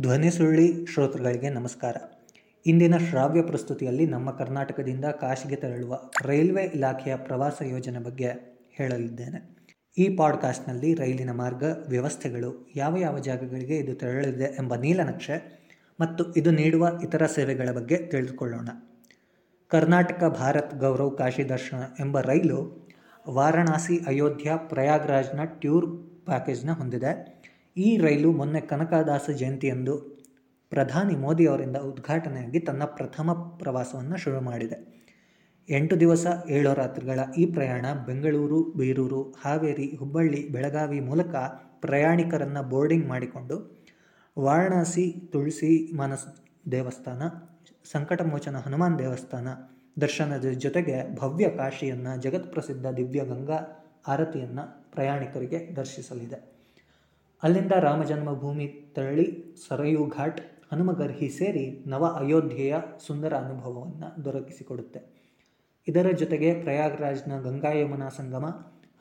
ಧ್ವನಿ ಸುಳ್ಳಿ ಶ್ರೋತೃಗಳಿಗೆ ನಮಸ್ಕಾರ. ಇಂದಿನ ಶ್ರಾವ್ಯ ಪ್ರಸ್ತುತಿಯಲ್ಲಿ ನಮ್ಮ ಕರ್ನಾಟಕದಿಂದ ಕಾಶಿಗೆ ತೆರಳುವ ರೈಲ್ವೆ ಇಲಾಖೆಯ ಪ್ರವಾಸ ಯೋಜನೆ ಬಗ್ಗೆ ಹೇಳಲಿದ್ದೇನೆ. ಈ ಪಾಡ್ಕಾಸ್ಟ್ನಲ್ಲಿ ರೈಲಿನ ಮಾರ್ಗ, ವ್ಯವಸ್ಥೆಗಳು, ಯಾವ ಯಾವ ಜಾಗಗಳಿಗೆ ಇದು ತೆರಳಲಿದೆ ಎಂಬ ನೀಲನಕ್ಷೆ ಮತ್ತು ಇದು ನೀಡುವ ಇತರ ಸೇವೆಗಳ ಬಗ್ಗೆ ತಿಳಿದುಕೊಳ್ಳೋಣ. ಕರ್ನಾಟಕ ಭಾರತ್ ಗೌರವ್ ಕಾಶಿ ದರ್ಶನ ಎಂಬ ರೈಲು ವಾರಣಾಸಿ ಅಯೋಧ್ಯ ಪ್ರಯಾಗ್ರಾಜ್ನ ಟ್ಯೂರ್ ಪ್ಯಾಕೇಜ್ನ ಹೊಂದಿದೆ. ಈ ರೈಲು ಮೊನ್ನೆ ಕನಕದಾಸ ಜಯಂತಿಯಂದು ಪ್ರಧಾನಿ ಮೋದಿ ಅವರಿಂದ ಉದ್ಘಾಟನೆಯಾಗಿ ತನ್ನ ಪ್ರಥಮ ಪ್ರವಾಸವನ್ನು ಶುರು ಮಾಡಿದೆ. ಎಂಟು ದಿವಸ ಏಳು ರಾತ್ರಿಗಳ ಈ ಪ್ರಯಾಣ ಬೆಂಗಳೂರು, ಬೀರೂರು, ಹಾವೇರಿ, ಹುಬ್ಬಳ್ಳಿ, ಬೆಳಗಾವಿ ಮೂಲಕ ಪ್ರಯಾಣಿಕರನ್ನು ಬೋರ್ಡಿಂಗ್ ಮಾಡಿಕೊಂಡು ವಾರಣಾಸಿ, ತುಳಸಿ ಮಾನಸ್ ದೇವಸ್ಥಾನ, ಸಂಕಟಮೋಚನ ಹನುಮಾನ್ ದೇವಸ್ಥಾನ ದರ್ಶನದ ಜೊತೆಗೆ ಭವ್ಯ ಕಾಶಿಯನ್ನು ಜಗತ್ಪ್ರಸಿದ್ಧ ದಿವ್ಯ ಗಂಗಾ ಆರತಿಯನ್ನು ಪ್ರಯಾಣಿಕರಿಗೆ ದರ್ಶಿಸಲಿದೆ. ಅಲ್ಲಿಂದ ರಾಮಜನ್ಮಭೂಮಿ ತರಳಿ ಸರಯೂ ಘಾಟ್ ಹನುಮಗರ್ಹಿ ಸೇರಿ ನವ ಅಯೋಧ್ಯೆಯ ಸುಂದರ ಅನುಭವವನ್ನು ದೊರಕಿಸಿಕೊಡುತ್ತೆ. ಇದರ ಜೊತೆಗೆ ಪ್ರಯಾಗ್ರಾಜ್ನ ಗಂಗಾ ಯಮುನಾ ಸಂಗಮ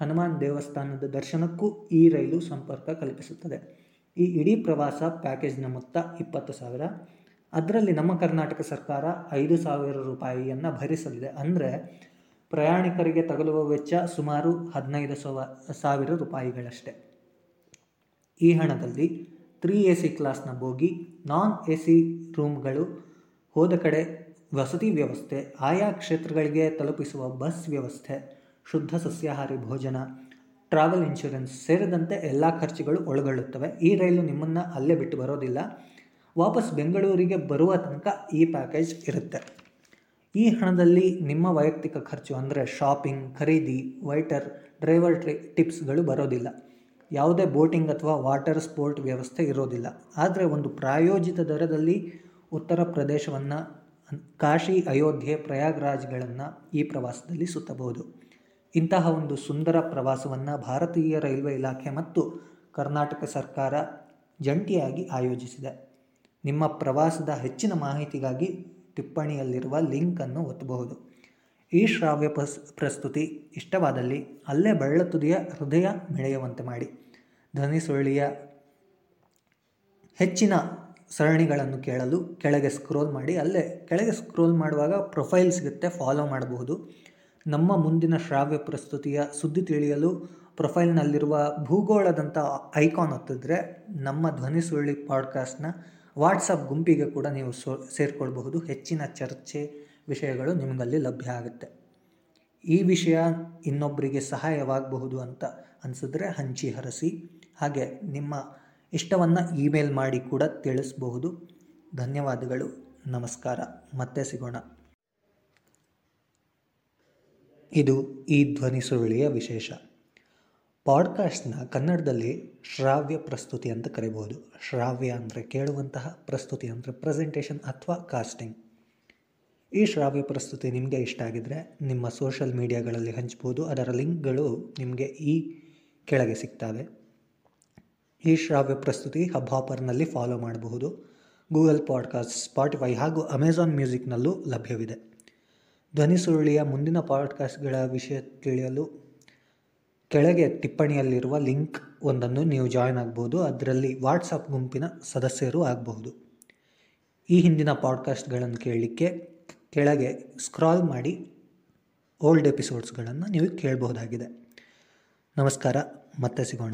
ಹನುಮಾನ್ ದೇವಸ್ಥಾನದ ದರ್ಶನಕ್ಕೂ ಈ ರೈಲು ಸಂಪರ್ಕ ಕಲ್ಪಿಸುತ್ತದೆ. ಈ ಇಡೀ ಪ್ರವಾಸ ಪ್ಯಾಕೇಜ್ನ ಮೊತ್ತ ಇಪ್ಪತ್ತು ಸಾವಿರ. ಅದರಲ್ಲಿ ನಮ್ಮ ಕರ್ನಾಟಕ ಸರ್ಕಾರ ಐದು ಸಾವಿರ ರೂಪಾಯಿಯನ್ನು ಭರಿಸಲಿದೆ. ಅಂದರೆ ಪ್ರಯಾಣಿಕರಿಗೆ ತಗಲುವ ವೆಚ್ಚ ಸುಮಾರು ಹದಿನೈದು ಸವ, ಸಾವಿರ ರೂಪಾಯಿಗಳಷ್ಟೇ. ಈ ಹಣದಲ್ಲಿ ತ್ರೀ ಎ ಸಿ ಕ್ಲಾಸ್ನ ಬೋಗಿ ನಾನ್ ಎ ಸಿ ರೂಮ್ಗಳು ಹೋದ ಕಡೆ ವಸತಿ ವ್ಯವಸ್ಥೆ, ಆಯಾ ಕ್ಷೇತ್ರಗಳಿಗೆ ತಲುಪಿಸುವ ಬಸ್ ವ್ಯವಸ್ಥೆ, ಶುದ್ಧ ಸಸ್ಯಾಹಾರಿ ಭೋಜನ ಟ್ರಾವೆಲ್ ಇನ್ಶೂರೆನ್ಸ್ ಸೇರಿದಂತೆ ಎಲ್ಲ ಖರ್ಚುಗಳು ಒಳಗೊಳ್ಳುತ್ತವೆ. ಈ ರೈಲು ನಿಮ್ಮನ್ನು ಅಲ್ಲೇ ಬಿಟ್ಟು ಬರೋದಿಲ್ಲ. ವಾಪಸ್ ಬೆಂಗಳೂರಿಗೆ ಬರುವ ತನಕ ಈ ಪ್ಯಾಕೇಜ್ ಇರುತ್ತೆ. ಈ ಹಣದಲ್ಲಿ ನಿಮ್ಮ ವೈಯಕ್ತಿಕ ಖರ್ಚು ಅಂದರೆ ಶಾಪಿಂಗ್ ಖರೀದಿ ವೈಟರ್ ಡ್ರೈವರ್ ಟ್ರಿ ಟಿಪ್ಸ್ಗಳು ಬರೋದಿಲ್ಲ. ಯಾವುದೇ ಬೋಟಿಂಗ್ ಅಥವಾ ವಾಟರ್ ಸ್ಪೋರ್ಟ್ ವ್ಯವಸ್ಥೆ ಇರೋದಿಲ್ಲ. ಆದರೆ ಒಂದು ಪ್ರಾಯೋಜಿತ ದರದಲ್ಲಿ ಉತ್ತರ ಪ್ರದೇಶವನ್ನು, ಕಾಶಿ ಅಯೋಧ್ಯೆ, ಪ್ರಯಾಗ್ರಾಜ್ಗಳನ್ನು ಈ ಪ್ರವಾಸದಲ್ಲಿ ಸುತ್ತಬಹುದು. ಇಂತಹ ಒಂದು ಸುಂದರ ಪ್ರವಾಸವನ್ನು ಭಾರತೀಯ ರೈಲ್ವೆ ಇಲಾಖೆ ಮತ್ತು ಕರ್ನಾಟಕ ಸರ್ಕಾರ ಜಂಟಿಯಾಗಿ ಆಯೋಜಿಸಿದೆ. ನಿಮ್ಮ ಪ್ರವಾಸದ ಹೆಚ್ಚಿನ ಮಾಹಿತಿಗಾಗಿ ಟಿಪ್ಪಣಿಯಲ್ಲಿರುವ ಲಿಂಕನ್ನು ಒತ್ತಬಹುದು. ಈ ಶ್ರಾವ್ಯ ಪ್ರಸ್ತುತಿ ಇಷ್ಟವಾದಲ್ಲಿ ಅಲ್ಲೇ ಬೆಳ್ಳತುದಿಯ ಹೃದಯ ಮೆಳೆಯುವಂತೆ ಮಾಡಿ. ಧ್ವನಿ ಸುರುಳಿಯ ಹೆಚ್ಚಿನ ಸರಣಿಗಳನ್ನು ಕೇಳಲು ಕೆಳಗೆ ಸ್ಕ್ರೋಲ್ ಮಾಡಿ. ಅಲ್ಲೇ ಕೆಳಗೆ ಸ್ಕ್ರೋಲ್ ಮಾಡುವಾಗ ಪ್ರೊಫೈಲ್ ಸಿಗುತ್ತೆ ಫಾಲೋ ಮಾಡಬಹುದು. ನಮ್ಮ ಮುಂದಿನ ಶ್ರಾವ್ಯ ಪ್ರಸ್ತುತಿಯ ಸುದ್ದಿ ತಿಳಿಯಲು ಪ್ರೊಫೈಲ್ನಲ್ಲಿರುವ ಭೂಗೋಳದಂಥ ಐಕಾನ್ ಹತ್ತಿದ್ರೆ ನಮ್ಮ ಧ್ವನಿ ಸುರುಳಿ ಪಾಡ್ಕಾಸ್ಟ್ನ ವಾಟ್ಸಪ್ ಗುಂಪಿಗೆ ಕೂಡ ನೀವು ಸೋ, ಸೇರಿಕೊಳ್ಬಹುದು. ಹೆಚ್ಚಿನ ಚರ್ಚೆ ವಿಷಯಗಳು ನಿಮಗಲ್ಲಿ ಲಭ್ಯ ಆಗುತ್ತೆ. ಈ ವಿಷಯ ಇನ್ನೊಬ್ಬರಿಗೆ ಸಹಾಯವಾಗಬಹುದು ಅಂತ ಅನಿಸಿದ್ರೆ ಹಂಚಿ ಹರಸಿ. ಹಾಗೆ ನಿಮ್ಮ ಇಷ್ಟವನ್ನು ಇಮೇಲ್ ಮಾಡಿ ಕೂಡ ತಿಳಿಸಬಹುದು. ಧನ್ಯವಾದಗಳು. ನಮಸ್ಕಾರ. ಮತ್ತೆ ಸಿಗೋಣ. ಇದು ಈ ಧ್ವನಿ ಸುರುಳಿಯ ವಿಶೇಷ. ಪಾಡ್ಕಾಸ್ಟ್ನ ಕನ್ನಡದಲ್ಲಿ ಶ್ರಾವ್ಯ ಪ್ರಸ್ತುತಿ ಅಂತ ಕರಿಬೋದು ಶ್ರಾವ್ಯ ಅಂದರೆ ಕೇಳುವಂತಹ ಪ್ರಸ್ತುತಿ ಅಂದರೆ ಪ್ರೆಸೆಂಟೇಷನ್ ಅಥವಾ ಕಾಸ್ಟಿಂಗ್. ಈ ಶ್ರಾವ್ಯ ಪ್ರಸ್ತುತಿ ನಿಮಗೆ ಇಷ್ಟ ಆಗಿದರೆ ನಿಮ್ಮ ಸೋಷಲ್ ಮೀಡಿಯಾಗಳಲ್ಲಿ ಹಂಚ್ಬೋದು. ಅದರ ಲಿಂಕ್ಗಳು ನಿಮಗೆ ಈ ಕೆಳಗೆ ಸಿಗ್ತವೆ. ಈ ಶ್ರಾವ್ಯ ಪ್ರಸ್ತುತಿ ಹಬ್ ಹಾಪರ್ನಲ್ಲಿ ಫಾಲೋ ಮಾಡಬಹುದು. ಗೂಗಲ್ ಪಾಡ್ಕಾಸ್ಟ್ ಸ್ಪಾಟಿಫೈ ಹಾಗೂ ಅಮೆಜಾನ್ ಮ್ಯೂಸಿಕ್ನಲ್ಲೂ ಲಭ್ಯವಿದೆ. ಧ್ವನಿ ಸುರುಳಿಯ ಮುಂದಿನ ಪಾಡ್ಕಾಸ್ಟ್ಗಳ ವಿಷಯ ತಿಳಿಯಲು ಕೆಳಗೆ ಟಿಪ್ಪಣಿಯಲ್ಲಿರುವ ಲಿಂಕ್ ಒಂದನ್ನು ನೀವು ಜಾಯ್ನ್ ಆಗ್ಬೋದು ಅದರಲ್ಲಿ ವಾಟ್ಸಪ್ ಗುಂಪಿನ ಸದಸ್ಯರು ಆಗಬಹುದು. ಈ ಹಿಂದಿನ ಪಾಡ್ಕಾಸ್ಟ್ಗಳನ್ನು ಕೇಳಲಿಕ್ಕೆ ಕೆಳಗೆ ಸ್ಕ್ರಾಲ್ ಮಾಡಿ ಓಲ್ಡ್ ಎಪಿಸೋಡ್ಸ್ಗಳನ್ನು ನೀವು ಕೇಳಬಹುದಾಗಿದೆ. ನಮಸ್ಕಾರ, ಮತ್ತೆ ಸಿಗೋಣ.